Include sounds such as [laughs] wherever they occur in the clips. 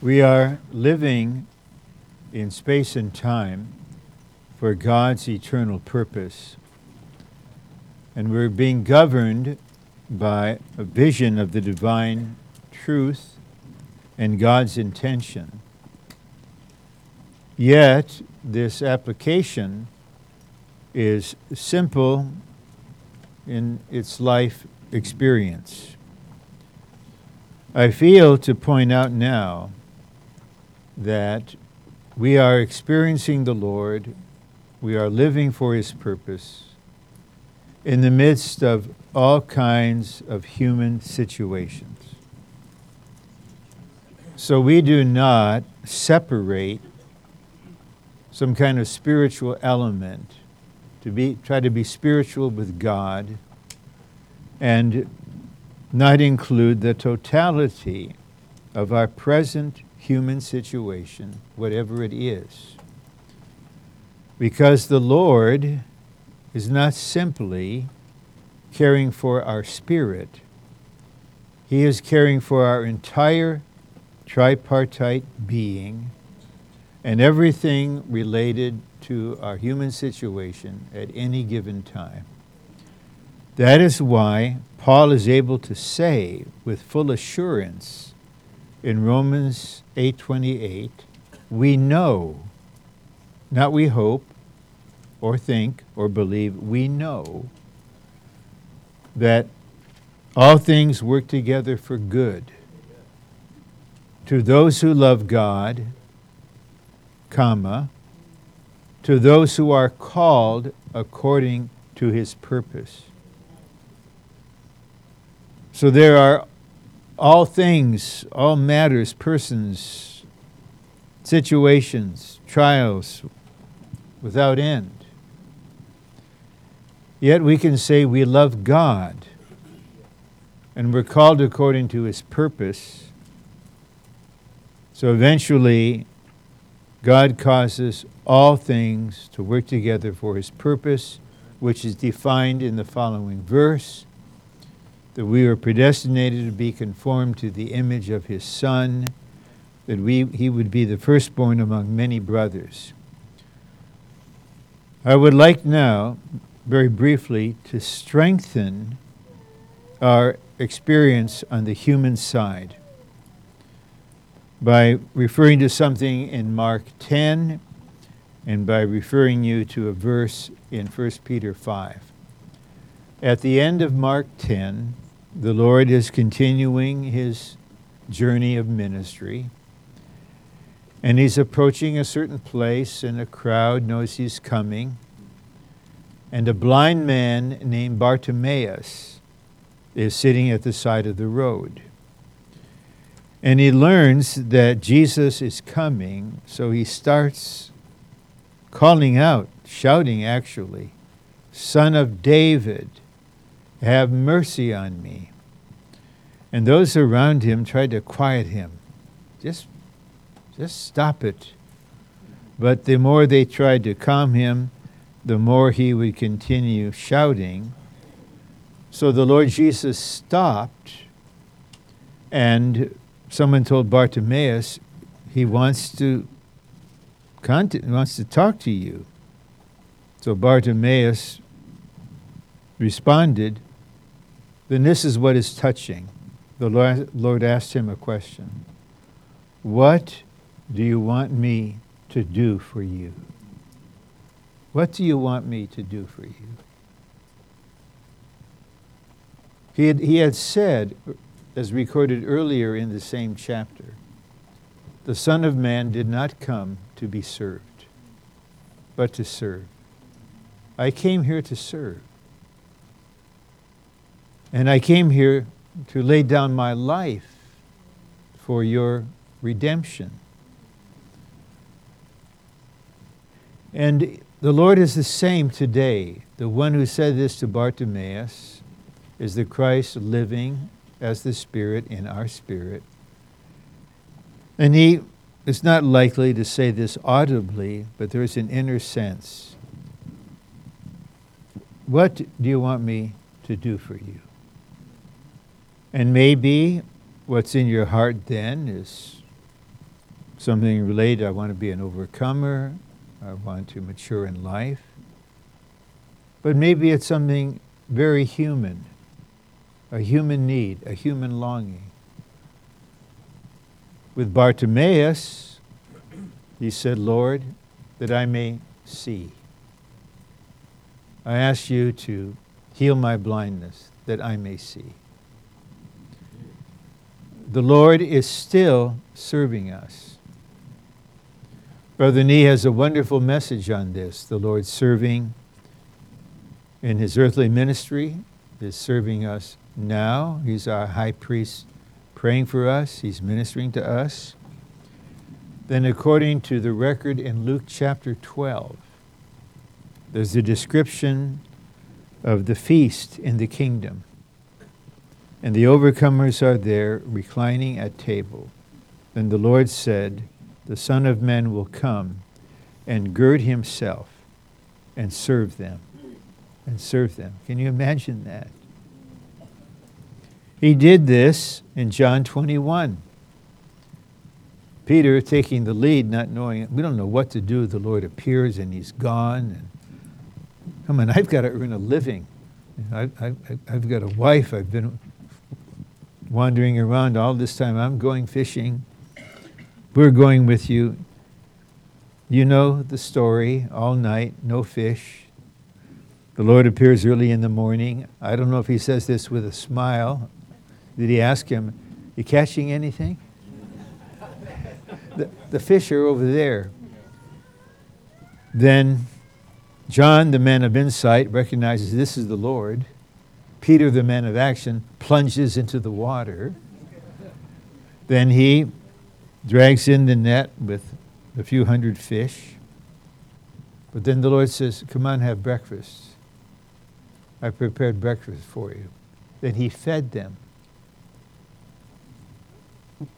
We are living in space and time for God's eternal purpose. And we're being governed by a vision of the divine truth and God's intention. Yet, this application is simple in its life experience. I feel to point out now that we are experiencing the Lord, we are living for His purpose in the midst of all kinds of human situations. So we do not separate some kind of spiritual element to be try to be spiritual with God and not include the totality of our present human situation, whatever it is. Because the Lord is not simply caring for our spirit, He is caring for our entire tripartite being and everything related to our human situation at any given time. That is why Paul is able to say with full assurance in Romans 8:28, we know, not we hope or think or believe, we know that all things work together for good to those who love God, comma, to those who are called according to his purpose. So there are all things, all matters, persons, situations, trials without end. Yet we can say we love God and we're called according to his purpose. So eventually, God causes all things to work together for his purpose, which is defined in the following verse that we were predestinated to be conformed to the image of his Son, that we, he would be the firstborn among many brothers. I would like now, very briefly, to strengthen our experience on the human side by referring to something in Mark 10 and by referring you to a verse in 1 Peter 5. At the end of Mark 10, the Lord is continuing his journey of ministry. And he's approaching a certain place, and a crowd knows he's coming. And a blind man named Bartimaeus is sitting at the side of the road. And he learns that Jesus is coming, so he starts calling out, shouting actually, Son of David have mercy on me. And those around him tried to quiet him. Just, just stop it. But the more they tried to calm him, the more he would continue shouting. So the Lord Jesus stopped, and someone told Bartimaeus, he wants to wants to talk to you. So Bartimaeus responded, then this is what is touching. The Lord asked him a question What do you want me to do for you? What do you want me to do for you? He had, he had said, as recorded earlier in the same chapter, the Son of Man did not come to be served, but to serve. I came here to serve. And I came here to lay down my life for your redemption. And the Lord is the same today. The one who said this to Bartimaeus is the Christ living as the Spirit in our spirit. And he is not likely to say this audibly, but there is an inner sense. What do you want me to do for you? And maybe what's in your heart then is something related. I want to be an overcomer. I want to mature in life. But maybe it's something very human, a human need, a human longing. With Bartimaeus, he said, Lord, that I may see. I ask you to heal my blindness, that I may see. The Lord is still serving us. Brother Nee has a wonderful message on this. The Lord serving in his earthly ministry is serving us now. He's our high priest praying for us, he's ministering to us. Then, according to the record in Luke chapter 12, there's a description of the feast in the kingdom. And the overcomers are there reclining at table. Then the Lord said, The Son of Man will come and gird himself and serve them. And serve them. Can you imagine that? He did this in John 21. Peter taking the lead, not knowing, we don't know what to do. The Lord appears and he's gone. And, come on, I've got to earn a living. I, I, I've got a wife. I've been wandering around all this time. I'm going fishing. We're going with you. You know the story all night, no fish. The Lord appears early in the morning. I don't know if he says this with a smile. Did he ask him, You catching anything? the, the fish are over there. Then John, the man of insight, recognizes this is the Lord. Peter, the man of action, plunges into the water. Then he drags in the net with a few hundred fish. But then the Lord says, Come on, have breakfast. I prepared breakfast for you. Then he fed them.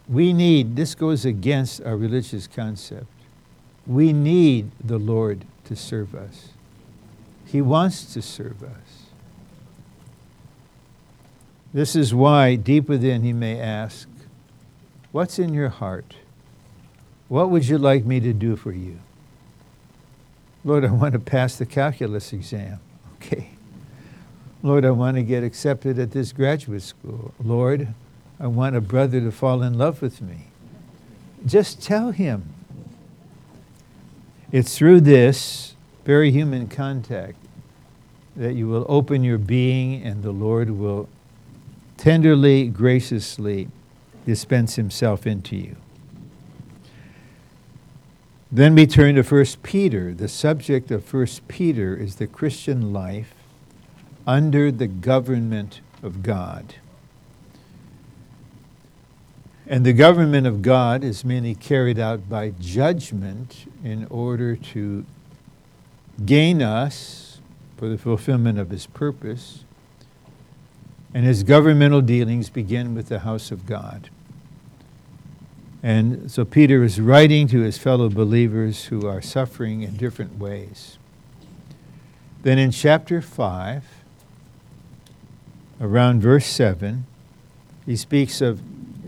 We need, this goes against our religious concept. We need the Lord to serve us. He wants to serve us. This is why, deep within, he may ask, What's in your heart? What would you like me to do for you? Lord, I want to pass the calculus exam. [laughs] Okay. Lord, I want to get accepted at this graduate school. Lord, I want a brother to fall in love with me. Just tell him. It's through this very human contact that you will open your being and the Lord will tenderly, graciously dispense himself into you. Then we turn to 1 Peter. The subject of 1 Peter is the Christian life under the government of God. And the government of God is mainly carried out by judgment in order to gain us for the fulfillment of his purpose and his governmental dealings begin with the house of God. And so Peter is writing to his fellow believers who are suffering in different ways. Then in chapter 5, around verse 7, he speaks of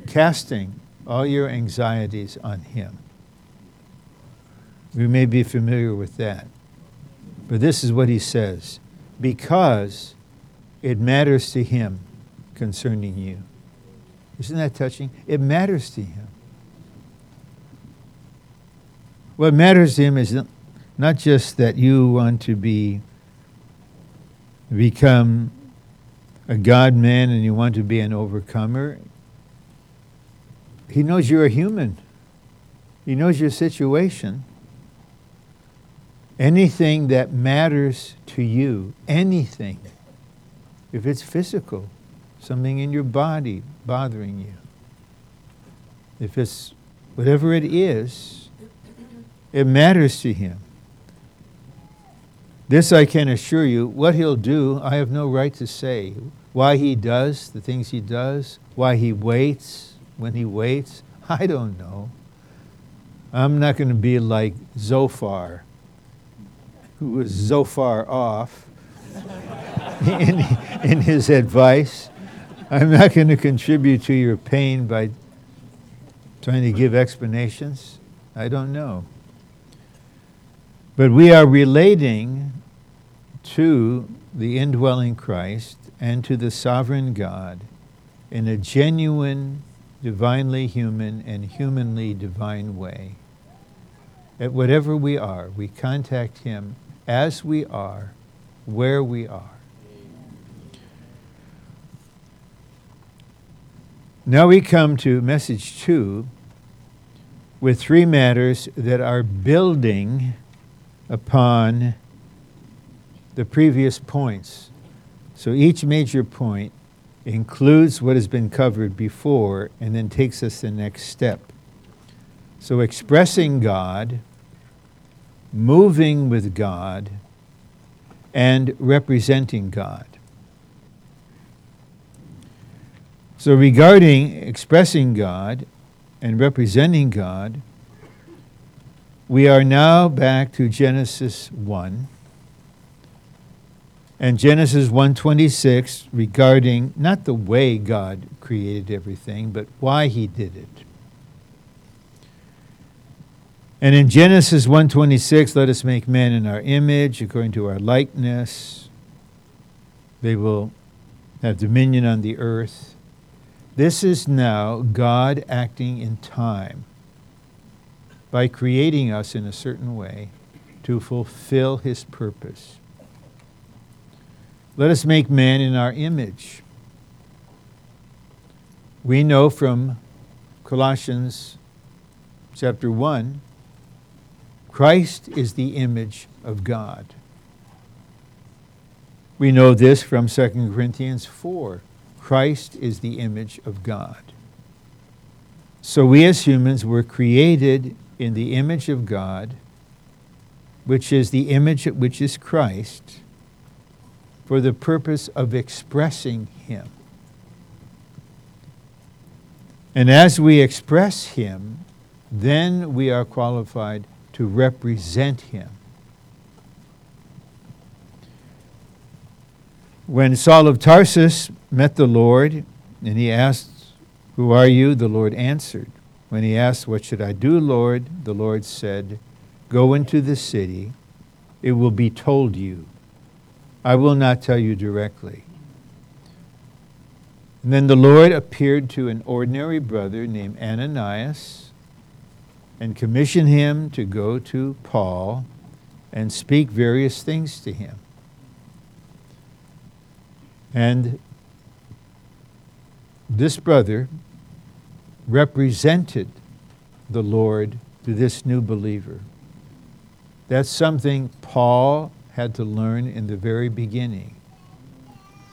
casting all your anxieties on him. We may be familiar with that. But this is what he says because it matters to him concerning you. Isn't that touching? It matters to him. What matters to him is not just that you want to be become a God man and you want to be an overcomer. He knows you're a human. He knows your situation. Anything that matters to you, anything if it's physical, something in your body bothering you, if it's whatever it is, it matters to him. This I can assure you, what he'll do, I have no right to say. Why he does the things he does, why he waits when he waits, [laughs] I don't know. I'm not going to be like Zophar, who was so far off [laughs] in, in his advice. I'm not going to contribute to your pain by trying to give explanations. I don't know. But we are relating to the indwelling Christ and to the sovereign God in a genuine, divinely human, and humanly divine way. At whatever we are, we contact Him as we are, where we are. Now we come to message two with three matters that are building upon the previous points. So each major point includes what has been covered before and then takes us the next step. So expressing God, moving with God, and representing God. So, regarding expressing God and representing God, we are now back to Genesis 1. And Genesis 1:26 regarding not the way God created everything, but why he did it. And in Genesis 1:26, let us make man in our image according to our likeness. They will have dominion on the earth. This is now God acting in time by creating us in a certain way to fulfill his purpose. Let us make man in our image. We know from Colossians chapter 1 Christ is the image of God. We know this from 2 Corinthians 4 Christ is the image of God. So we as humans were created in the image of God, which is the image which is Christ, for the purpose of expressing Him. And as we express Him, then we are qualified to represent Him. When Saul of Tarsus met the Lord and he asked, Who are you? The Lord answered. When he asked, What should I do, Lord? The Lord said, Go into the city, it will be told you. I will not tell you directly. And then the Lord appeared to an ordinary brother named Ananias and commissioned him to go to Paul and speak various things to him. And this brother represented the Lord to this new believer. That's something Paul had to learn in the very beginning.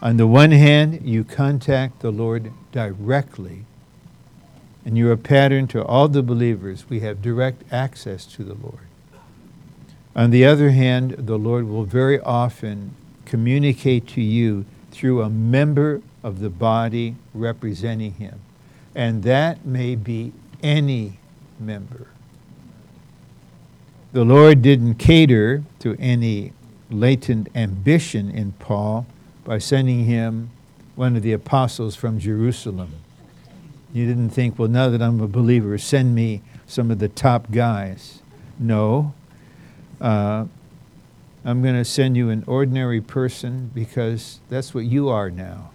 On the one hand, you contact the Lord directly, and you're a pattern to all the believers. We have direct access to the Lord. On the other hand, the Lord will very often communicate to you through a member of the body representing him. And that may be any member. The Lord didn't cater to any latent ambition in Paul by sending him one of the apostles from Jerusalem. You didn't think, well, now that I'm a believer, send me some of the top guys. No. Uh, I'm going to send you an ordinary person because that's what you are now.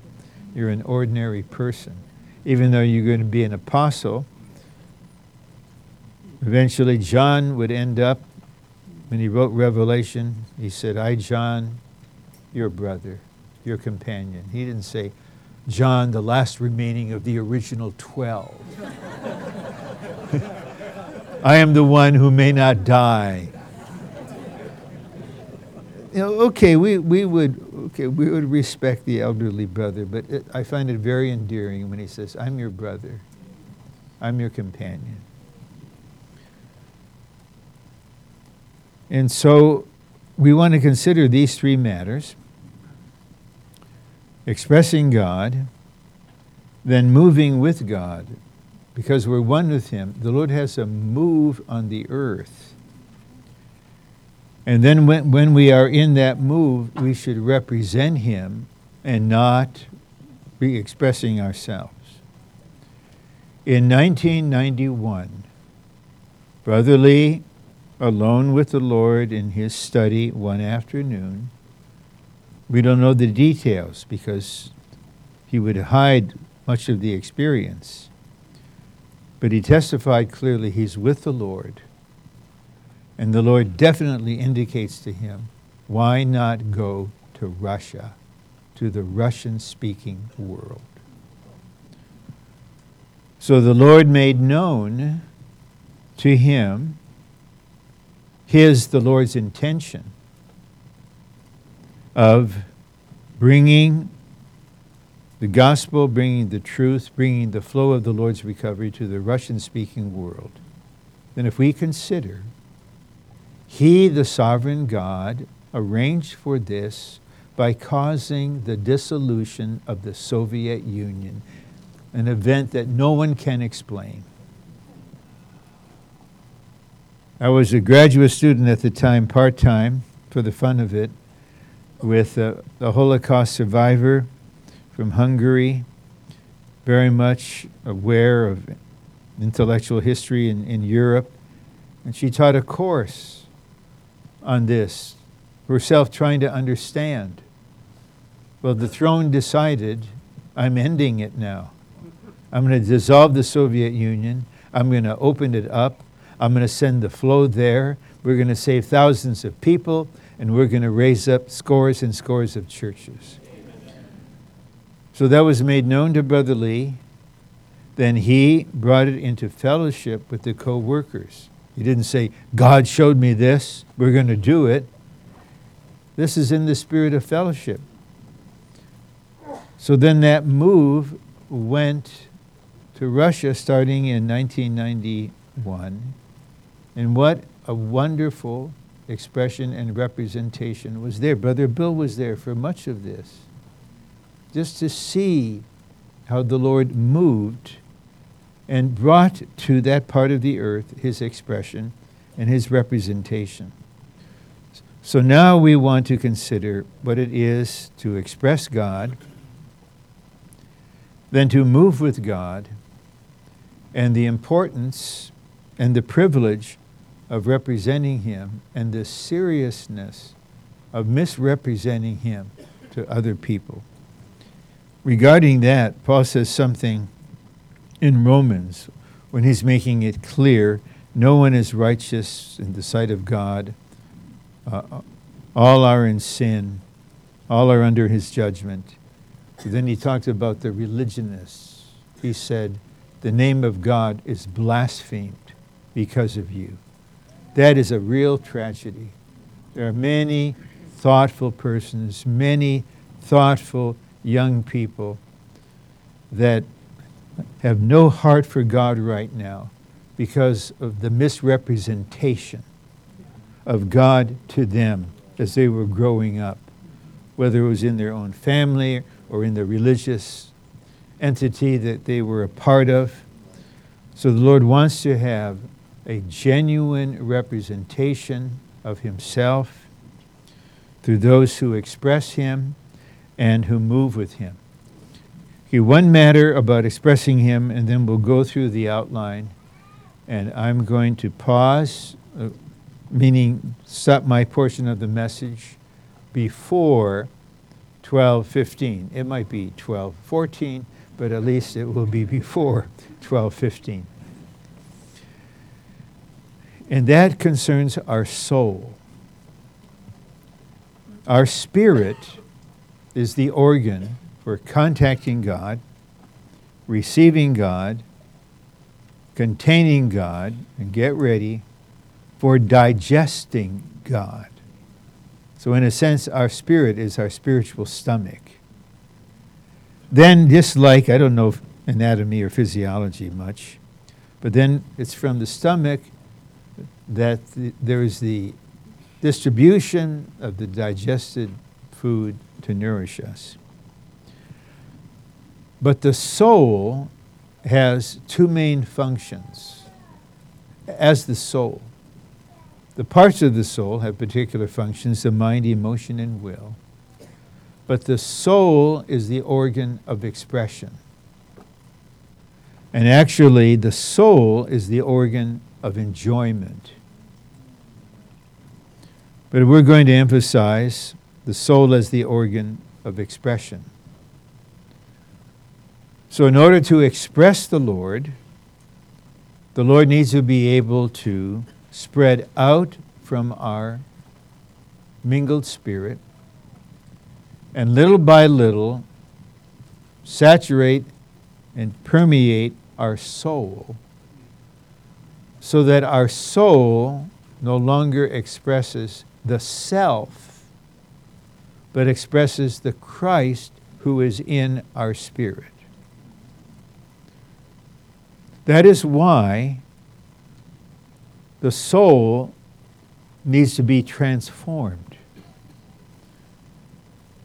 You're an ordinary person. Even though you're going to be an apostle, eventually John would end up, when he wrote Revelation, he said, I, John, your brother, your companion. He didn't say, John, the last remaining of the original 12. [laughs] I am the one who may not die you know, okay, we, we would okay, we would respect the elderly brother, but it, I find it very endearing when he says, "I'm your brother, I'm your companion." And so, we want to consider these three matters: expressing God, then moving with God, because we're one with Him. The Lord has a move on the earth and then when, when we are in that move, we should represent Him and not be expressing ourselves. In 1991, Brother Lee, alone with the Lord in his study one afternoon, we don't know the details because he would hide much of the experience. But he testified clearly he's with the Lord. And the Lord definitely indicates to him, why not go to Russia, to the Russian speaking world? So the Lord made known to him his, the Lord's intention of bringing the gospel, bringing the truth, bringing the flow of the Lord's recovery to the Russian speaking world, then if we consider He, the sovereign God, arranged for this by causing the dissolution of the Soviet Union, an event that no one can explain. I was a graduate student at the time, part time, for the fun of it, with a, a Holocaust survivor from Hungary, very much aware of intellectual history in, in Europe. And she taught a course on this, herself trying to understand. Well, the throne decided, I'm ending it now. I'm going to dissolve the Soviet Union. I'm going to open it up. I'm going to send the flow there. We're going to save thousands of people, and we're going to raise up scores and scores of churches. So that was made known to Brother Lee. Then he brought it into fellowship with the co workers. He didn't say, God showed me this, we're going to do it. This is in the spirit of fellowship. So then that move went to Russia starting in 1991. And what a wonderful expression and representation was there. Brother Bill was there for much of this just to see how the Lord moved and brought to that part of the earth his expression and his representation. So now we want to consider what it is to express God, then to move with God, and the importance and the privilege of representing Him and the seriousness of misrepresenting Him to other people regarding that, Paul says something in Romans when he's making it clear no one is righteous in the sight of God. Uh, all are in sin. All are under his judgment. Then he talked about the religionists. He said, The name of God is blasphemed because of you. That is a real tragedy. There are many thoughtful persons, many thoughtful young people that have no heart for God right now because of the misrepresentation of God to them as they were growing up, whether it was in their own family or in the religious entity that they were a part of. So the Lord wants to have a genuine representation of Himself through those who express Him and who move with him. Okay, one matter about expressing him, and then we'll go through the outline. And I'm going to pause, uh, meaning stop my portion of the message before 12:15. It might be 12:14, but at least it will be before 12:15. And that concerns our soul. Our spirit is the organ for contacting God, receiving God, containing God, and get ready for digesting God. So, in a sense, our spirit is our spiritual stomach. Then, just like, I don't know anatomy or physiology much, but then it's from the stomach that the, there is the distribution of the digested food to nourish us. But the soul has two main functions as the soul. The parts of the soul have particular functions the mind, emotion, and will. But the soul is the organ of expression. And actually, the soul is the organ of enjoyment. But we're going to emphasize the soul as the organ of expression. So, in order to express the Lord, the Lord needs to be able to spread out from our mingled spirit and little by little saturate and permeate our soul so that our soul no longer expresses the self, but expresses the Christ who is in our spirit. That is why the soul needs to be transformed.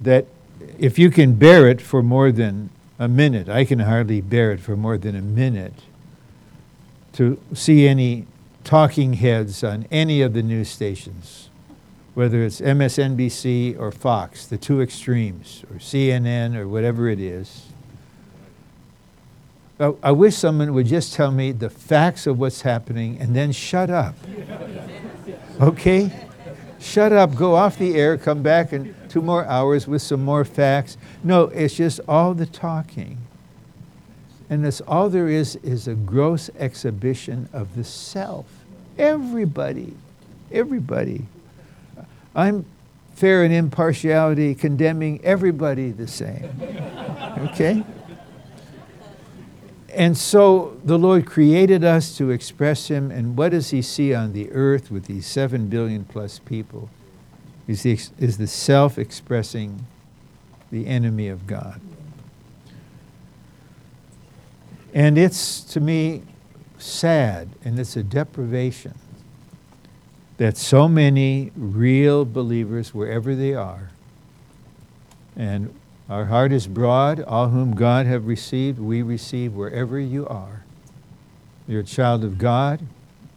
That if you can bear it for more than a minute, I can hardly bear it for more than a minute, to see any talking heads on any of the news stations, whether it's MSNBC or Fox, the two extremes, or CNN or whatever it is. I wish someone would just tell me the facts of what's happening and then shut up. Okay? Shut up, go off the air, come back in two more hours with some more facts. No, it's just all the talking. And that's all there is is a gross exhibition of the self. Everybody, everybody. I'm fair and impartiality, condemning everybody the same. [laughs] Okay? And so the Lord created us to express Him, and what does He see on the earth with these seven billion plus people? Is the, is the self expressing the enemy of God. And it's, to me, sad, and it's a deprivation that so many real believers, wherever they are, and our heart is broad. All whom God have received, we receive wherever you are. You're a child of God.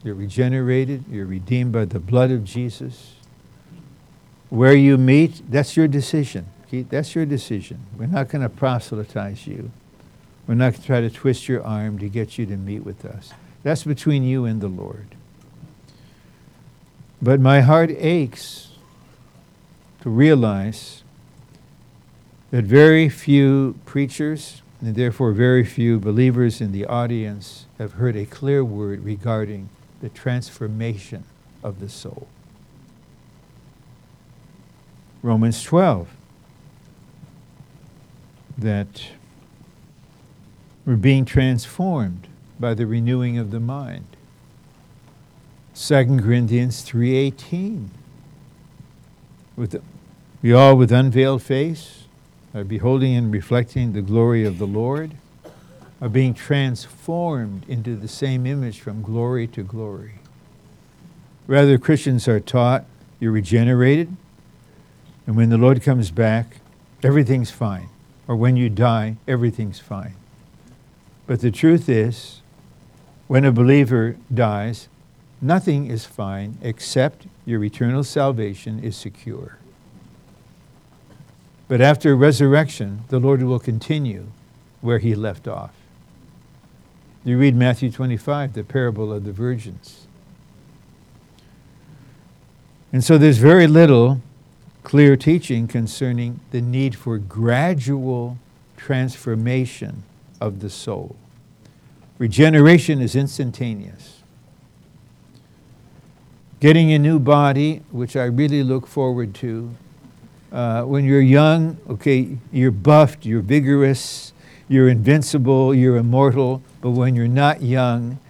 You're regenerated. You're redeemed by the blood of Jesus. Where you meet, that's your decision. That's your decision. We're not going to proselytize you. We're not going to try to twist your arm to get you to meet with us. That's between you and the Lord. But my heart aches to realize that very few preachers, and therefore very few believers in the audience, have heard a clear word regarding the transformation of the soul. Romans 12, that we're being transformed by the renewing of the mind. 2 Corinthians 3:18 with we all with unveiled face are beholding and reflecting the glory of the Lord, are being transformed into the same image from glory to glory. Rather, Christians are taught you're regenerated, and when the Lord comes back, everything's fine. Or when you die, everything's fine. But the truth is, when a believer dies, nothing is fine except your eternal salvation is secure. But after resurrection, the Lord will continue where he left off. You read Matthew 25, the parable of the virgins. And so there's very little clear teaching concerning the need for gradual transformation of the soul. Regeneration is instantaneous. Getting a new body, which I really look forward to, uh, when you're young, okay, you're buffed, you're vigorous, you're invincible, you're immortal. But when you're not young,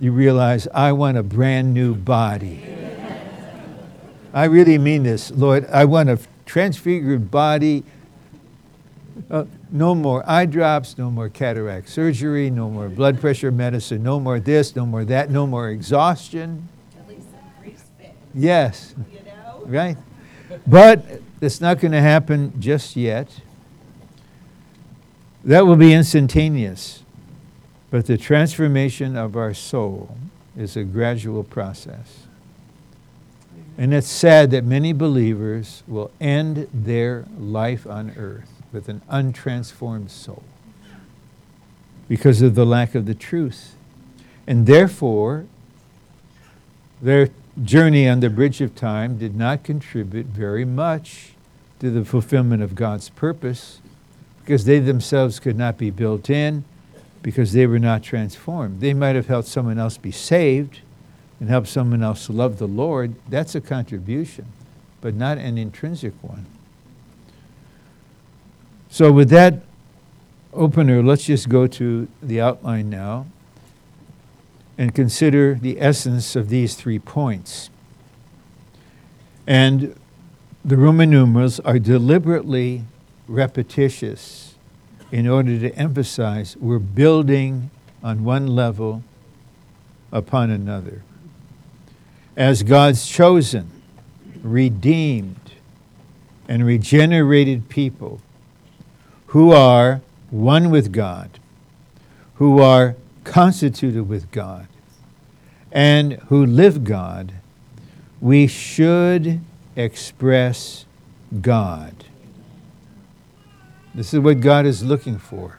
you realize, I want a brand new body. I really mean this, Lord. I want a transfigured body. Uh, no more eye drops, no more cataract surgery, no more blood pressure medicine, no more this, no more that, no more exhaustion. Yes. You know? Right? But it's not going to happen just yet. That will be instantaneous. But the transformation of our soul is a gradual process. And it's sad that many believers will end their life on earth with an untransformed soul because of the lack of the truth. And therefore, Their journey on the bridge of time did not contribute very much to the fulfillment of God's purpose because they themselves could not be built in because they were not transformed. They might have helped someone else be saved and helped someone else love the Lord. That's a contribution, but not an intrinsic one. So, with that opener, let's just go to the outline now and consider the essence of these three points. And the Roman numerals are deliberately repetitious in order to emphasize we're building on one level upon another. As God's chosen, redeemed, and regenerated people who are one with God, who are constituted with God, and who live God, we should express God. This is what God is looking for.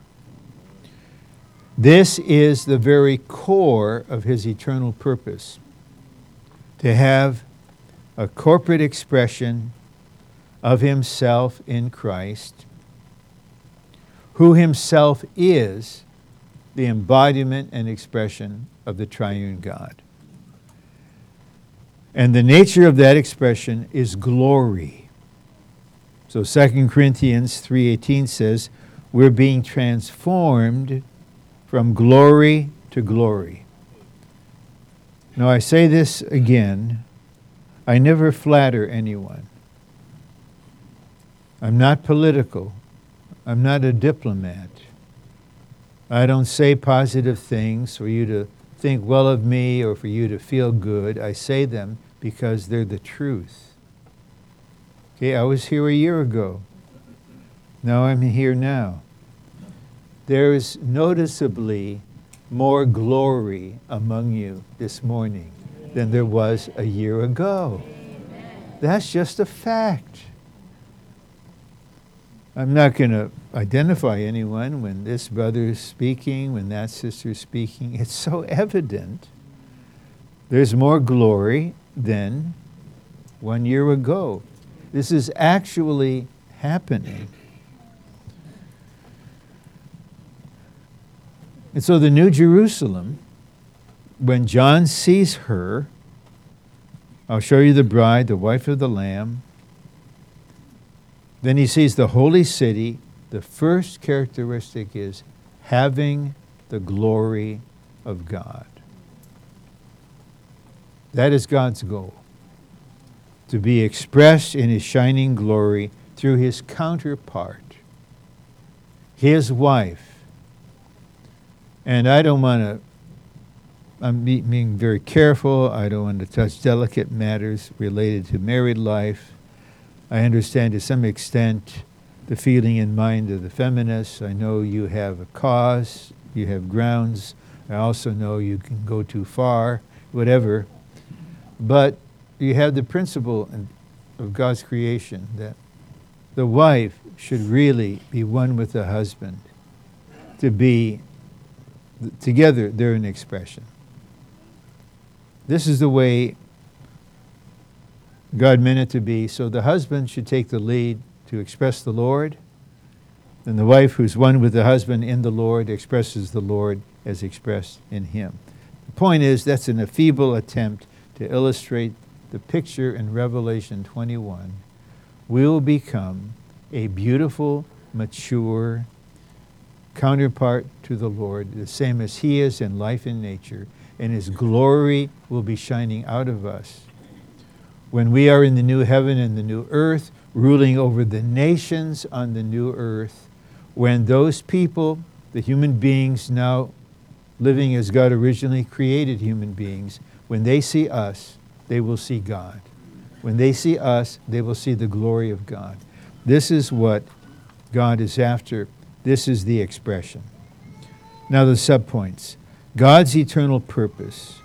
This is the very core of his eternal purpose to have a corporate expression of himself in Christ, who himself is the embodiment and expression of the triune God. And the nature of that expression is glory. So 2 Corinthians 3:18 says, "We're being transformed from glory to glory." Now I say this again, I never flatter anyone. I'm not political. I'm not a diplomat. I don't say positive things for you to think well of me or for you to feel good. I say them because they're the truth. Okay, I was here a year ago. Now I'm here now. There is noticeably more glory among you this morning than there was a year ago. That's just a fact. I'm not going to identify anyone when this brother is speaking, when that sister is speaking. It's so evident. There's more glory than one year ago. This is actually happening. And so the New Jerusalem, when John sees her, I'll show you the bride, the wife of the Lamb. Then he sees the holy city. The first characteristic is having the glory of God. That is God's goal to be expressed in his shining glory through his counterpart, his wife. And I don't want to, I'm being very careful. I don't want to touch delicate matters related to married life. I understand to some extent the feeling in mind of the feminists. I know you have a cause, you have grounds. I also know you can go too far, whatever. But you have the principle of God's creation that the wife should really be one with the husband, to be together, they're an expression. This is the way God meant it to be. So the husband should take the lead to express the Lord, and the wife, who's one with the husband in the Lord, expresses the Lord as expressed in him. The point is, that's an, a feeble attempt to illustrate the picture in Revelation 21, We'll become a beautiful, mature counterpart to the Lord, the same as He is in life and nature, and His glory will be shining out of us. When we are in the new heaven and the new earth, ruling over the nations on the new earth, when those people, the human beings now living as God originally created human beings, when they see us, they will see God. When they see us, they will see the glory of God. This is what God is after. This is the expression. Now, the subpoints. God's eternal purpose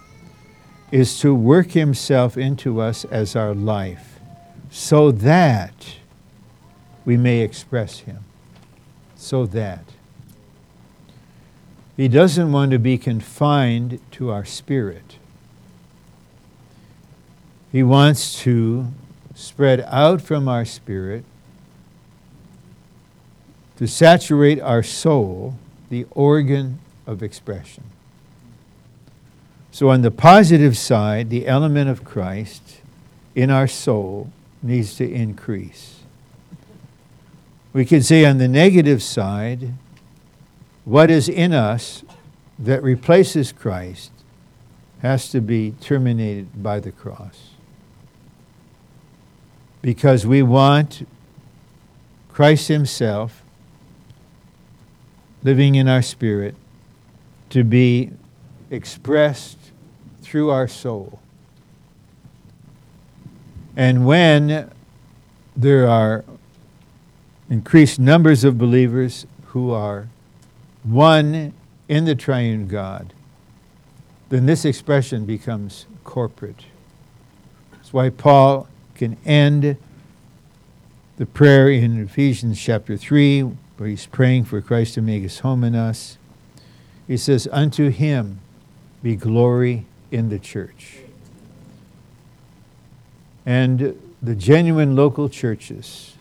is to work Himself into us as our life so that we may express Him. So that. He doesn't want to be confined to our spirit. He wants to spread out from our spirit to saturate our soul, the organ of expression. So, on the positive side, the element of Christ in our soul needs to increase. We could say on the negative side, what is in us that replaces Christ has to be terminated by the cross. Because we want Christ Himself living in our spirit to be expressed through our soul. And when there are increased numbers of believers who are one in the triune God, then this expression becomes corporate. That's why Paul can end the prayer in Ephesians chapter 3, where he's praying for Christ to make his home in us. He says, Unto him be glory in the church. And the genuine local churches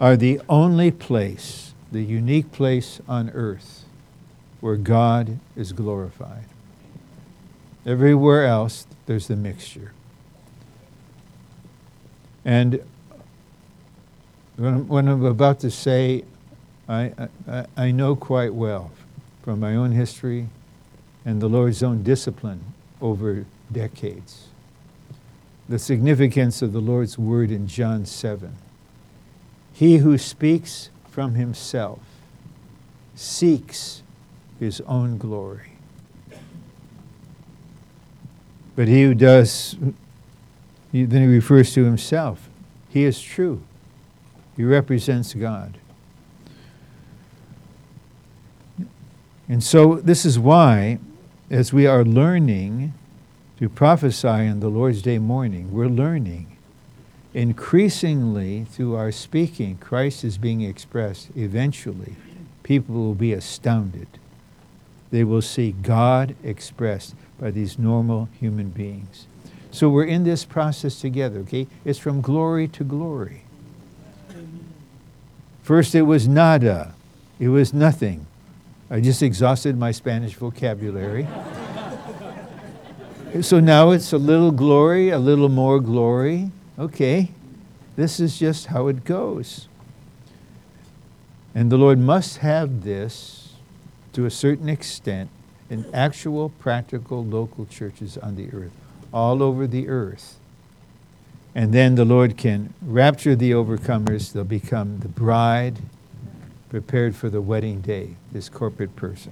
are the only place, the unique place on earth where God is glorified. Everywhere else, there's the mixture. And what I'm about to say, I, I, I know quite well from my own history and the Lord's own discipline over decades. The significance of the Lord's word in John 7. He who speaks from himself seeks his own glory. But he who does, then he refers to himself. He is true. He represents God. And so, this is why as we are learning to prophesy on the Lord's Day morning, we're learning increasingly through our speaking, Christ is being expressed. Eventually, people will be astounded. They will see God expressed by these normal human beings. So we're in this process together, okay? It's from glory to glory. First, it was nada, it was nothing. I just exhausted my Spanish vocabulary. so now it's a little glory, a little more glory. Okay, this is just how it goes. And the Lord must have this to a certain extent in actual, practical, local churches on the earth, all over the earth. And then the Lord can rapture the overcomers, they'll become the bride prepared for the wedding day, this corporate person.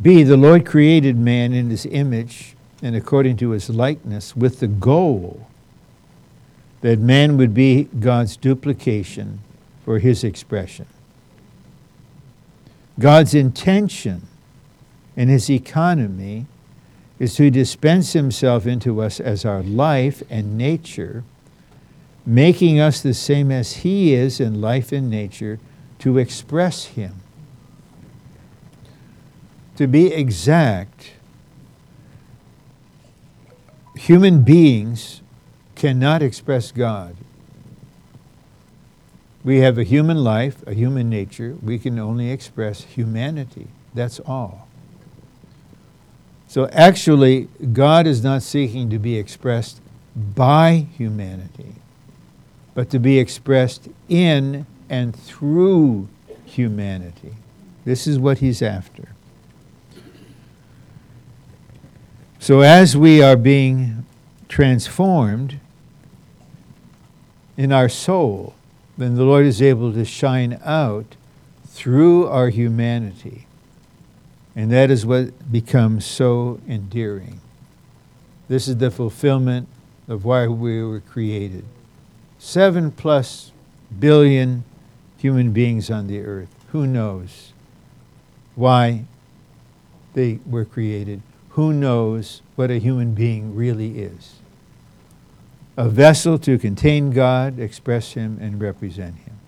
B, the Lord created man in his image and according to his likeness with the goal that man would be God's duplication for his expression. God's intention and his economy is to dispense himself into us as our life and nature making us the same as He is in life and nature to express Him. To be exact, human beings cannot express God. We have a human life, a human nature. We can only express humanity. That's all. So actually, God is not seeking to be expressed by humanity but to be expressed in and through humanity. This is what he's after. So, as we are being transformed in our soul, then the Lord is able to shine out through our humanity. And that is what becomes so endearing. This is the fulfillment of why we were created seven plus billion human beings on the earth. Who knows why they were created? Who knows what a human being really is? A vessel to contain God, express Him, and represent Him.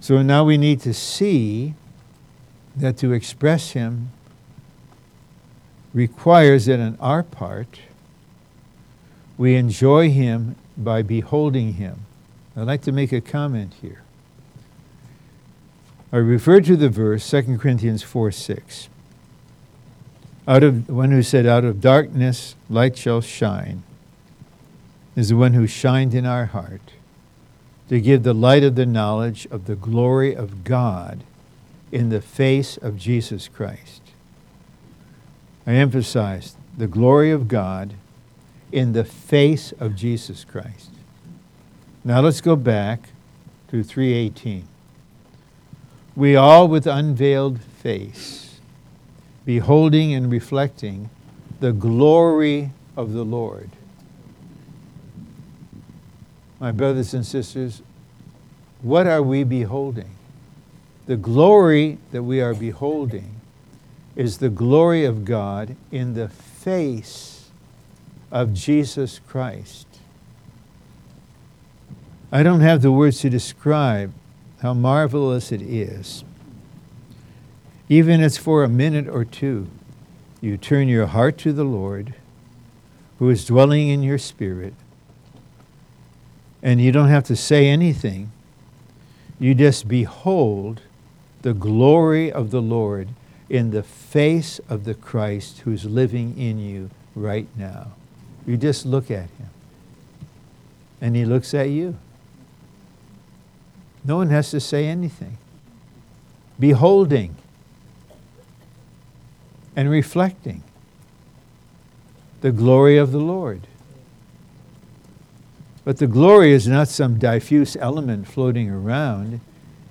So now we need to see that to express Him requires that on our part, we enjoy Him by beholding Him. I'd like to make a comment here. I refer to the verse, 2 Corinthians 4 6. Out of the one who said, Out of darkness light shall shine, is the one who shined in our heart to give the light of the knowledge of the glory of God in the face of Jesus Christ. I emphasize the glory of God in the face of Jesus Christ. Now let's go back to 318. We all with unveiled face, beholding and reflecting the glory of the Lord. My brothers and sisters, what are we beholding? The glory that we are beholding is the glory of God in the face of Jesus Christ. I don't have the words to describe how marvelous it is. Even if it's for a minute or two, you turn your heart to the Lord, who is dwelling in your spirit, and you don't have to say anything. You just behold the glory of the Lord in the face of the Christ who's living in you right now. You just look at him, and he looks at you. No one has to say anything. Beholding and reflecting the glory of the Lord. But the glory is not some diffuse element floating around.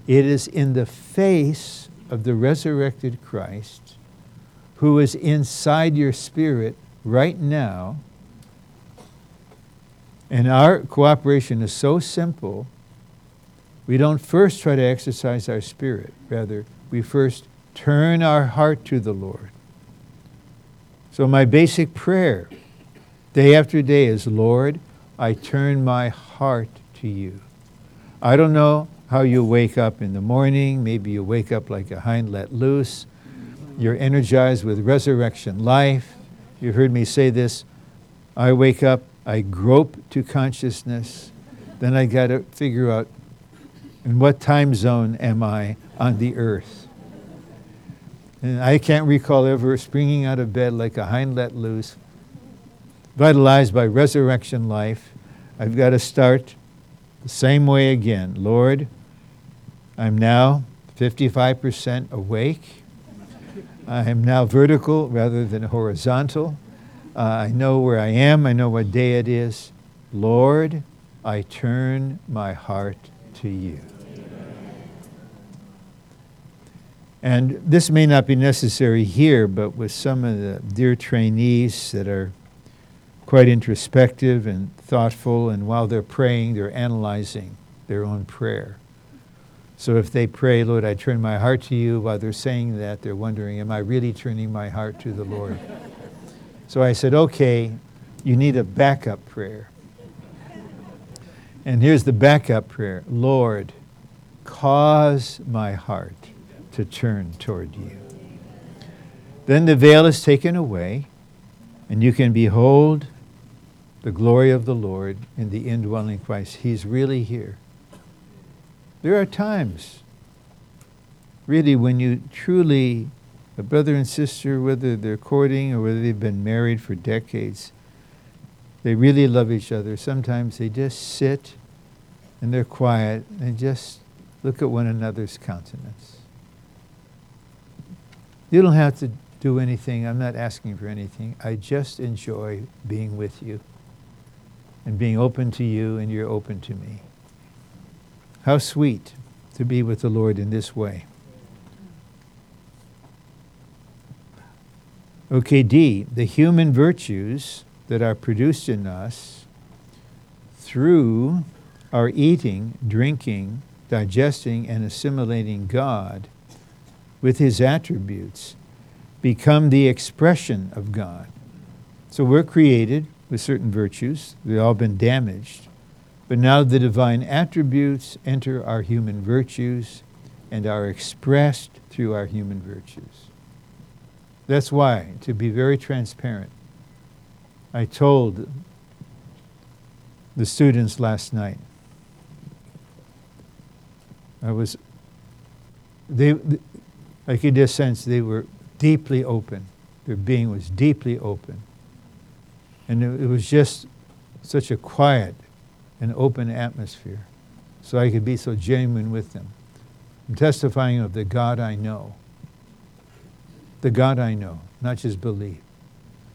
It is in the face of the resurrected Christ who is inside your spirit right now. And our cooperation is so simple, we don't first try to exercise our spirit. Rather, we first turn our heart to the Lord. So, my basic prayer day after day is Lord, I turn my heart to you. I don't know how you wake up in the morning. Maybe you wake up like a hind let loose. You're energized with resurrection life. You heard me say this. I wake up, I grope to consciousness. Then I got to figure out in what time zone am I on the earth. And I can't recall ever springing out of bed like a hind let loose, vitalized by resurrection life. I've got to start the same way again. Lord, I'm now 55% awake. I am now vertical rather than horizontal. Uh, I know where I am. I know what day it is. Lord, I turn my heart to you. And this may not be necessary here, but with some of the dear trainees that are quite introspective and thoughtful, and while they're praying, they're analyzing their own prayer. So if they pray, Lord, I turn my heart to you, while they're saying that, they're wondering, am I really turning my heart to the Lord? So I said, okay, you need a backup prayer. And here's the backup prayer Lord, cause my heart to turn toward you. Then the veil is taken away, and you can behold the glory of the Lord in the indwelling Christ. He's really here. There are times, really, when you truly, a brother and sister, whether they're courting or whether they've been married for decades, they really love each other. Sometimes they just sit and they're quiet and just look at one another's countenance. You don't have to do anything. I'm not asking for anything. I just enjoy being with you and being open to you, and you're open to me. How sweet to be with the Lord in this way. Okay, D, the human virtues that are produced in us through our eating, drinking, digesting, and assimilating God with his attributes become the expression of God. So we're created with certain virtues, they've all been damaged. But now the divine attributes enter our human virtues and are expressed through our human virtues. That's why, to be very transparent, I told the students last night. I was, they, I could just sense they were deeply open. Their being was deeply open. And it, it was just such a quiet and open atmosphere. So I could be so genuine with them. I'm testifying of the God I know. The God I know, not just believe.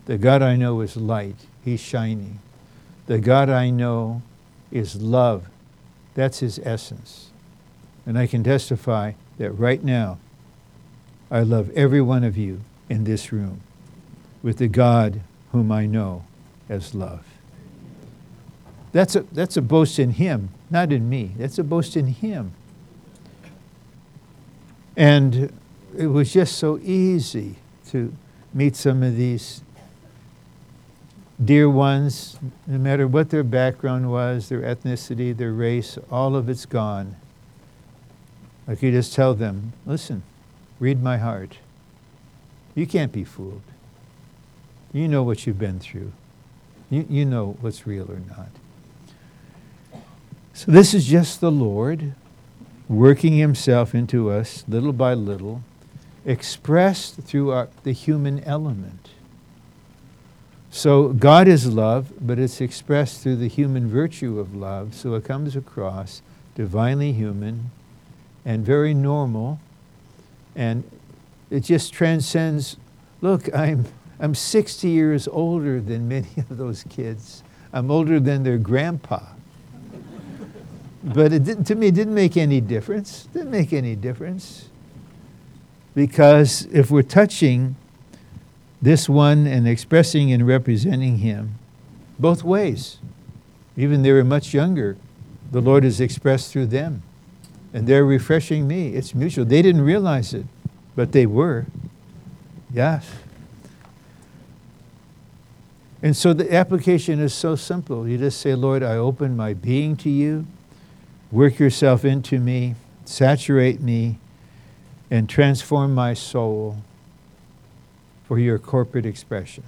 The God I know is light. He's shining. The God I know is love. That's his essence. And I can testify that right now, I love every one of you in this room with the God whom I know as love. That's a, that's a boast in him, not in me. That's a boast in him. And it was just so easy to meet some of these dear ones, no matter what their background was, their ethnicity, their race, all of it's gone. Like you just tell them, listen, read my heart. You can't be fooled. You know what you've been through. You, you know what's real or not. So this is just the Lord working himself into us little by little, expressed through our, the human element. So God is love, but it's expressed through the human virtue of love. So it comes across divinely human and very normal. And it just transcends look, I'm, I'm 60 years older than many [laughs] of those kids. I'm older than their grandpa. but it didn't, to me, it didn't make any difference. Didn't make any difference. Because if we're touching this one and expressing and representing him both ways. Even they were much younger, the Lord is expressed through them. And they're refreshing me. It's mutual. They didn't realize it, but they were. Yes. And so the application is so simple. You just say, Lord, I open my being to you. Work yourself into me, saturate me, and transform my soul for your corporate expression.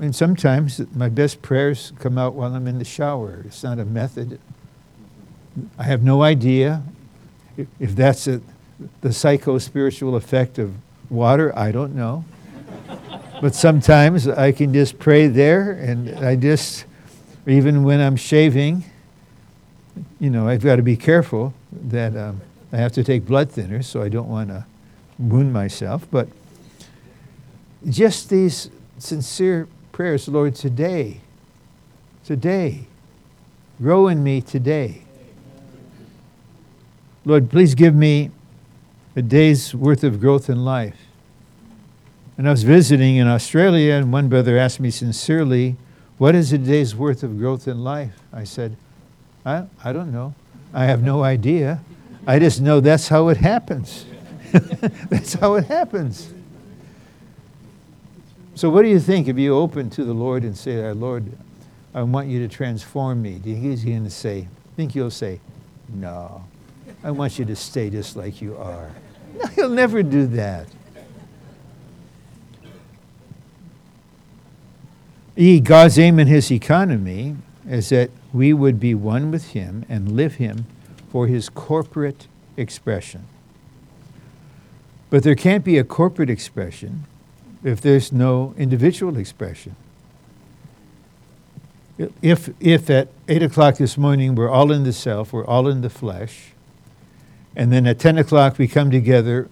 And sometimes my best prayers come out while I'm in the shower. It's not a method. I have no idea if that's a, the psycho spiritual effect of water. I don't know. but sometimes I can just pray there, and I just, even when I'm shaving, you know, I've got to be careful that um, I have to take blood thinners, so I don't want to wound myself, but just these sincere prayers, Lord, today, today, grow in me today. Lord, please give me a day's worth of growth in life. And I was visiting in Australia, and one brother asked me sincerely, What is a day's worth of growth in life? I said, I, I don't know. I have no idea. I just know that's how it happens. [laughs] That's how it happens. So, what do you think if you open to the Lord and say, Lord, I want you to transform me? Do you think he's going to say, think you'll say, No, I want you to stay just like you are. No, he'll never do that. God's aim in his economy is that we would be one with him and live him for his corporate expression. But there can't be a corporate expression if there's no individual expression. If, if at 8 o'clock this morning we're all in the self, we're all in the flesh, and then at 10 o'clock we come together,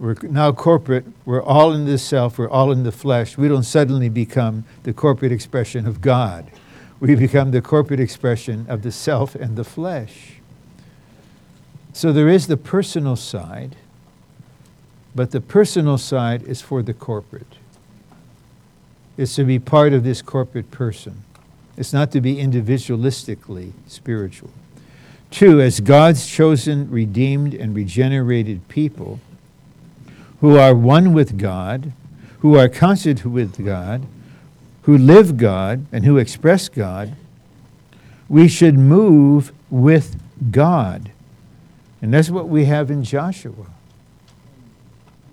we're now corporate, we're all in the self, we're all in the flesh, we don't suddenly become the corporate expression of God. We become the corporate expression of the self and the flesh. So there is the personal side, but the personal side is for the corporate. It's to be part of this corporate person. It's not to be individualistically spiritual. Two, as God's chosen, redeemed, and regenerated people who are one with God, who are constant with God, who live God, and who express God, we should move with God. And that's what we have in Joshua.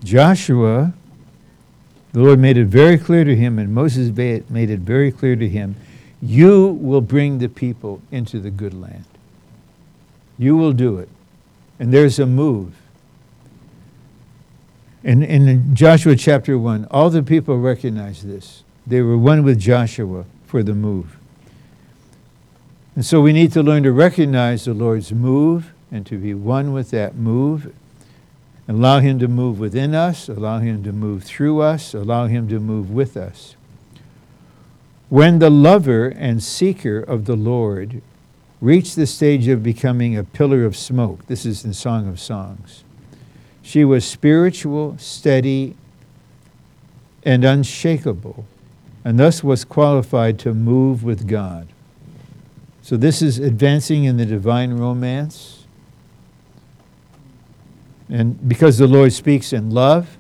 Joshua, the Lord made it very clear to him, and Moses made it very clear to him you will bring the people into the good land. You will do it. And there's a move. In, in Joshua chapter 1, all the people recognize this. They were one with Joshua for the move. And so we need to learn to recognize the Lord's move and to be one with that move. Allow Him to move within us, allow Him to move through us, allow Him to move with us. When the lover and seeker of the Lord reached the stage of becoming a pillar of smoke, this is in Song of Songs, she was spiritual, steady, and unshakable, and thus was qualified to move with God. So, this is advancing in the divine romance. And because the Lord speaks in love,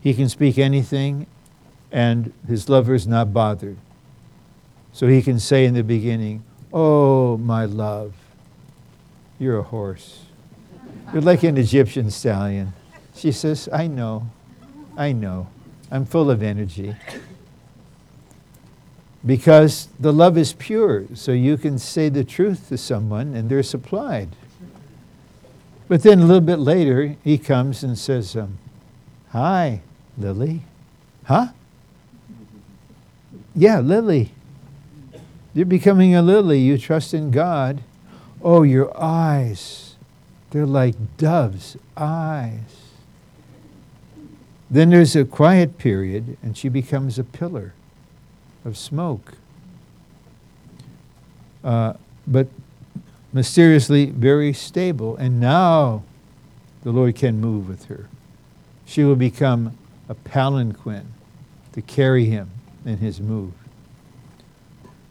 he can speak anything, and his lover is not bothered. So he can say in the beginning, Oh, my love, you're a horse. You're like an Egyptian stallion. She says, I know, I know. I'm full of energy. Because the love is pure, so you can say the truth to someone and they're supplied. But then a little bit later, he comes and says, um, Hi, Lily. Huh? Yeah, Lily. You're becoming a lily. You trust in God. Oh, your eyes. They're like dove's eyes. Then there's a quiet period, and she becomes a pillar of smoke. Uh, but mysteriously very stable. And now the Lord can move with her. She will become a palanquin to carry him in his move.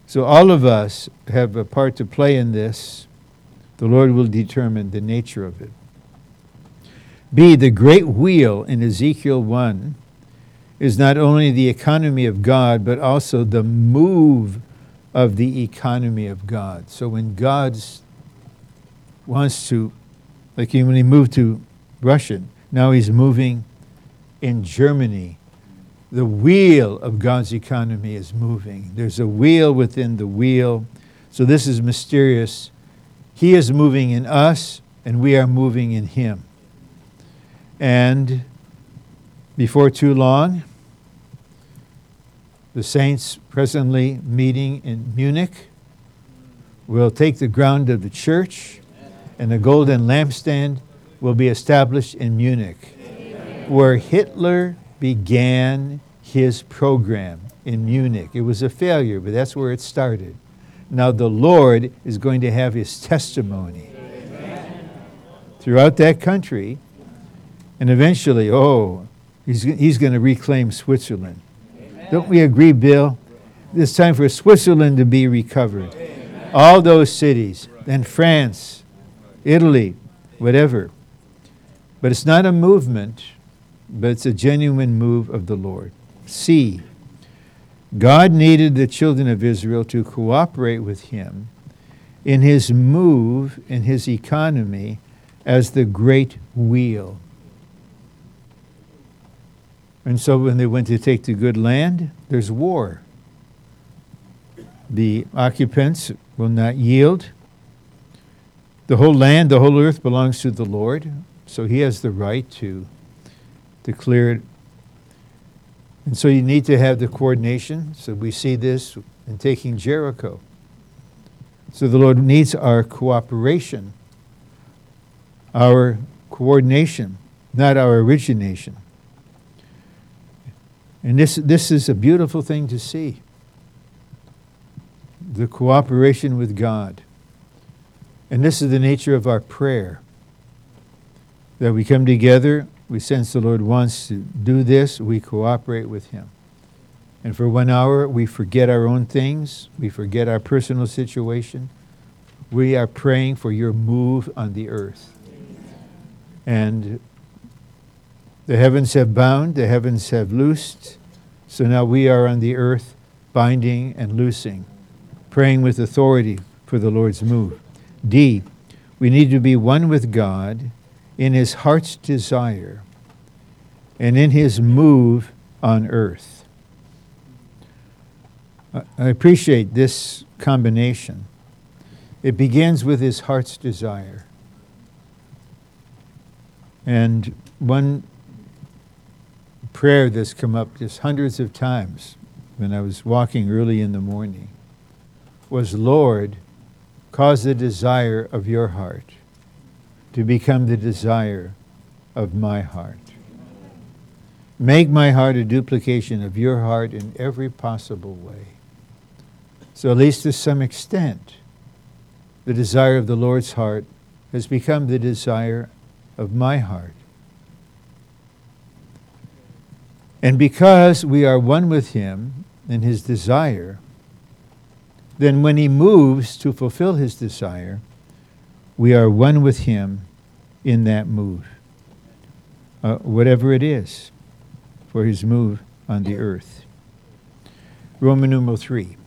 So all of us have a part to play in this. The Lord will determine the nature of it. B, the great wheel in Ezekiel 1 is not only the economy of God, but also the move of the economy of God. So when God wants to, like when he moved to Russia, now he's moving in Germany the wheel of God's economy is moving. There's a wheel within the wheel. So this is mysterious. He is moving in us, and we are moving in Him. And before too long, the saints presently meeting in Munich will take the ground of the church, and the golden lampstand will be established in Munich, where Hitler began his program in Munich. It was a failure, but that's where it started. Now the Lord is going to have his testimony Amen. throughout that country, and eventually, oh, he's, he's going to reclaim Switzerland. Amen. Don't we agree, Bill? It's time for Switzerland to be recovered. Amen. All those cities, and France, Italy, whatever. But it's not a movement but it's a genuine move of the Lord. C. God needed the children of Israel to cooperate with him in his move in his economy as the great wheel. And so when they went to take the good land, there's war. The occupants will not yield. The whole land, the whole earth belongs to the Lord, so he has the right to declare it. And so you need to have the coordination. So we see this in taking Jericho. So the Lord needs our cooperation, our coordination, not our origination. And this, this is a beautiful thing to see the cooperation with God. And this is the nature of our prayer that we come together we sense the Lord wants to do this, we cooperate with Him. And for one hour, we forget our own things, we forget our personal situation. We are praying for your move on the earth. And the heavens have bound, the heavens have loosed. So now we are on the earth binding and loosing, praying with authority for the Lord's move. D, we need to be one with God in his heart's desire and in his move on earth. I appreciate this combination. It begins with his heart's desire. And one prayer that's come up just hundreds of times when I was walking early in the morning was Lord, cause the desire of your heart to become the desire of my heart. Make my heart a duplication of your heart in every possible way. So, at least to some extent, the desire of the Lord's heart has become the desire of my heart. And because we are one with Him in His desire, then when He moves to fulfill His desire, we are one with Him in that move, uh, whatever it is for His move on the earth. Roman numeral 3.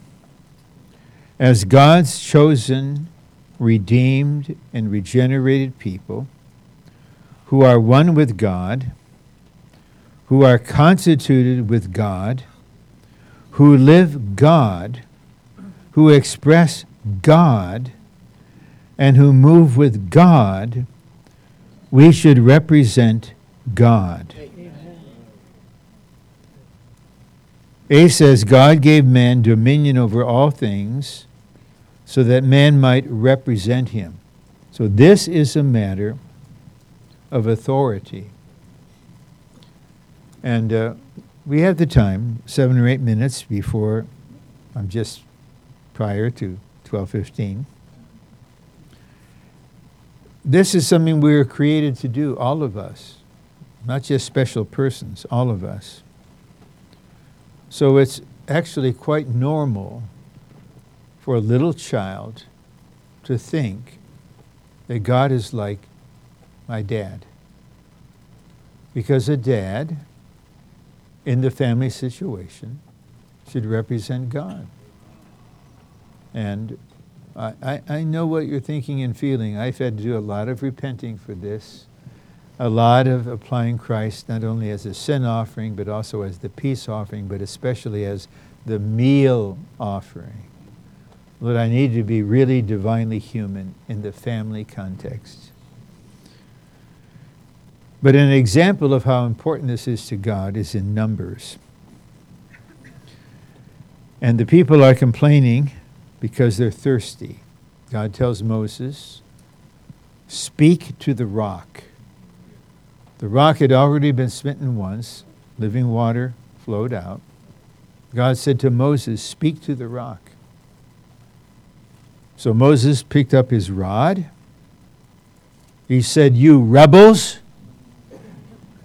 As God's chosen, redeemed, and regenerated people who are one with God, who are constituted with God, who live God, who express God, and who move with God, we should represent God. A says, God gave man dominion over all things so that man might represent him. So this is a matter of authority. And uh, we have the time, seven or eight minutes before I'm just prior to 12:15. This is something we were created to do, all of us, not just special persons, all of us. So it's actually quite normal for a little child to think that God is like my dad. Because a dad in the family situation should represent God. And I, I, know what you're thinking and feeling. I've had to do a lot of repenting for this, a lot of applying Christ not only as a sin offering, but also as the peace offering, but especially as the meal offering. Lord, I need to be really divinely human in the family context. But an example of how important this is to God is in Numbers. And the people are complaining because they're thirsty. God tells Moses, Speak to the rock. The rock had already been smitten once, living water flowed out. God said to Moses, Speak to the rock. So Moses picked up his rod. He said, You rebels.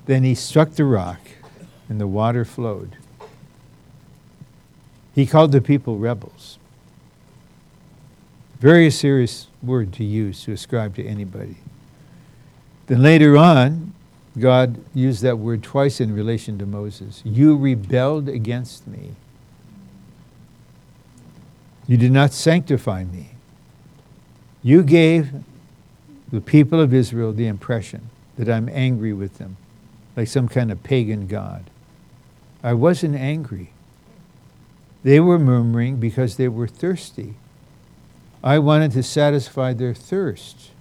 Then he struck the rock, and the water flowed. He called the people rebels. Very serious word to use to ascribe to anybody. Then later on, God used that word twice in relation to Moses. You rebelled against me. You did not sanctify me. You gave the people of Israel the impression that I'm angry with them like some kind of pagan god. I wasn't angry. They were murmuring because they were thirsty. I wanted to satisfy their thirst.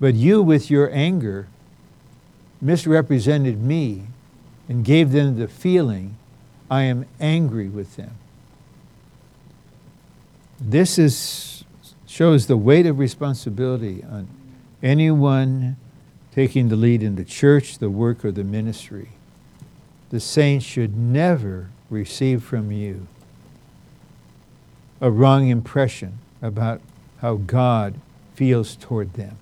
But you, with your anger, misrepresented me and gave them the feeling I am angry with them. This is, shows the weight of responsibility on anyone taking the lead in the church, the work, or the ministry. The saints should never receive from you a wrong impression about how God feels toward them.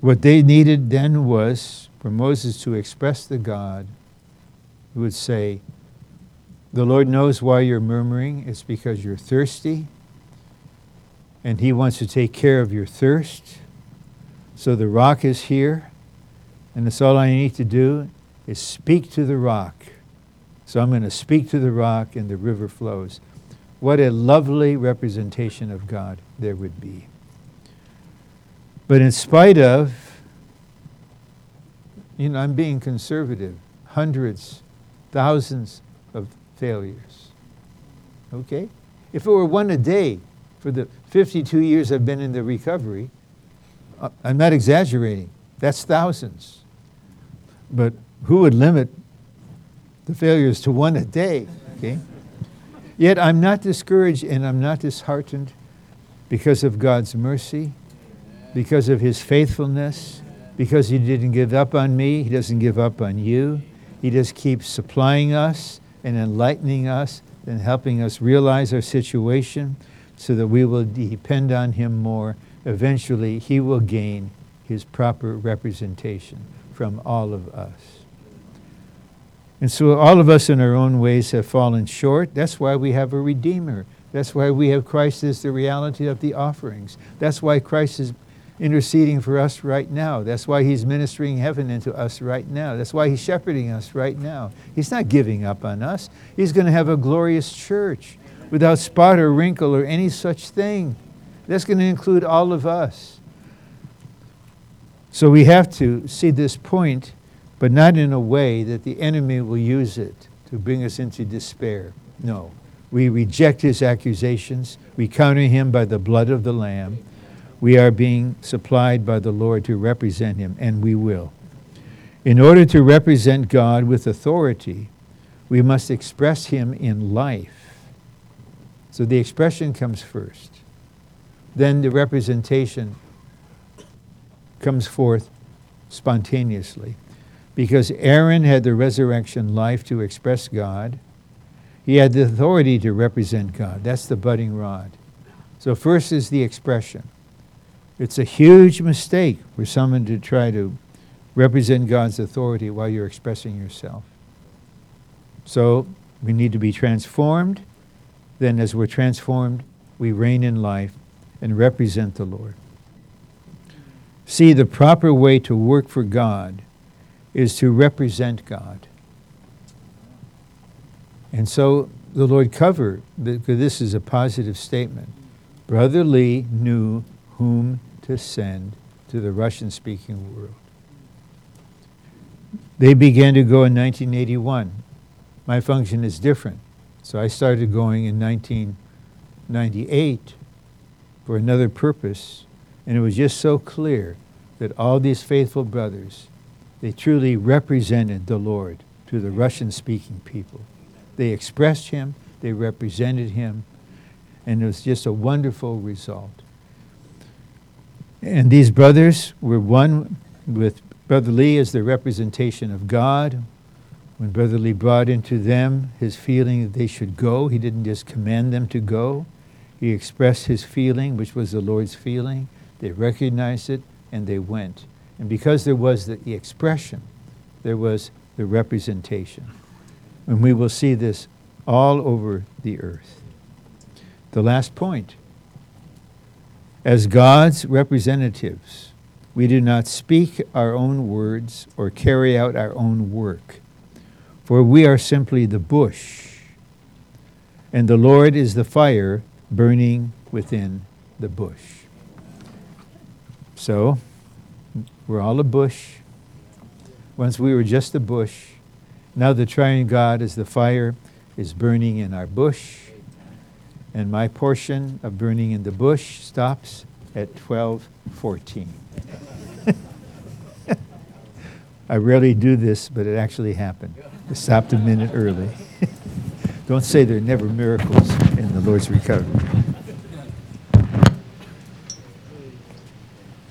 What they needed then was for Moses to express to God, who would say, The Lord knows why you're murmuring. It's because you're thirsty and He wants to take care of your thirst. So the rock is here, and that's all I need to do is speak to the rock. So I'm going to speak to the rock, and the river flows. What a lovely representation of God there would be. But in spite of you know, I'm being conservative. Hundreds, thousands of failures. Okay? If it were one a day for the 52 years I've been in the recovery, uh, I'm not exaggerating. That's thousands. But who would limit the failures to one a day? Okay? Yet I'm not discouraged and I'm not disheartened because of God's mercy, because of His faithfulness, because He didn't give up on me, He doesn't give up on you. He just keeps supplying us and enlightening us and helping us realize our situation so that we will depend on Him more. Eventually, He will gain His proper representation from all of us. And so, all of us in our own ways have fallen short. That's why we have a Redeemer. That's why we have Christ as the reality of the offerings. That's why Christ is interceding for us right now. That's why He's ministering heaven into us right now. That's why He's shepherding us right now. He's not giving up on us. He's going to have a glorious church without spot or wrinkle or any such thing. That's going to include all of us. So we have to see this point, but not in a way that the enemy will use it to bring us into despair. No. We reject his accusations. We counter him by the blood of the Lamb. We are being supplied by the Lord to represent him, and we will. In order to represent God with authority, we must express him in life. So the expression comes first. Then the representation comes forth spontaneously. Because Aaron had the resurrection life to express God, he had the authority to represent God. That's the budding rod. So, first is the expression. It's a huge mistake for someone to try to represent God's authority while you're expressing yourself. So, we need to be transformed. Then, as we're transformed, we reign in life and represent the Lord. See, the proper way to work for God is to represent God. And so the Lord covered, because this is a positive statement. Brother Lee knew whom to send to the Russian speaking world. They began to go in 1981. My function is different. So I started going in 1998 for another purpose, and it was just so clear that all these faithful brothers, they truly represented the Lord to the Russian speaking people. They expressed him, they represented him, and it was just a wonderful result. And these brothers were one with Brother Lee as the representation of God. When Brother Lee brought into them his feeling that they should go, he didn't just command them to go. He expressed his feeling, which was the Lord's feeling. They recognized it and they went. And because there was the, the expression, there was the representation. And we will see this all over the earth. The last point as God's representatives, we do not speak our own words or carry out our own work, for we are simply the bush, and the Lord is the fire burning within the bush. So, we're all a bush. Once we were just a bush. Now the triune God is the fire is burning in our bush. And my portion of burning in the bush stops at 1214. [laughs] I rarely do this, but it actually happened. It stopped a minute early. [laughs] Don't say there are never miracles in the Lord's recovery.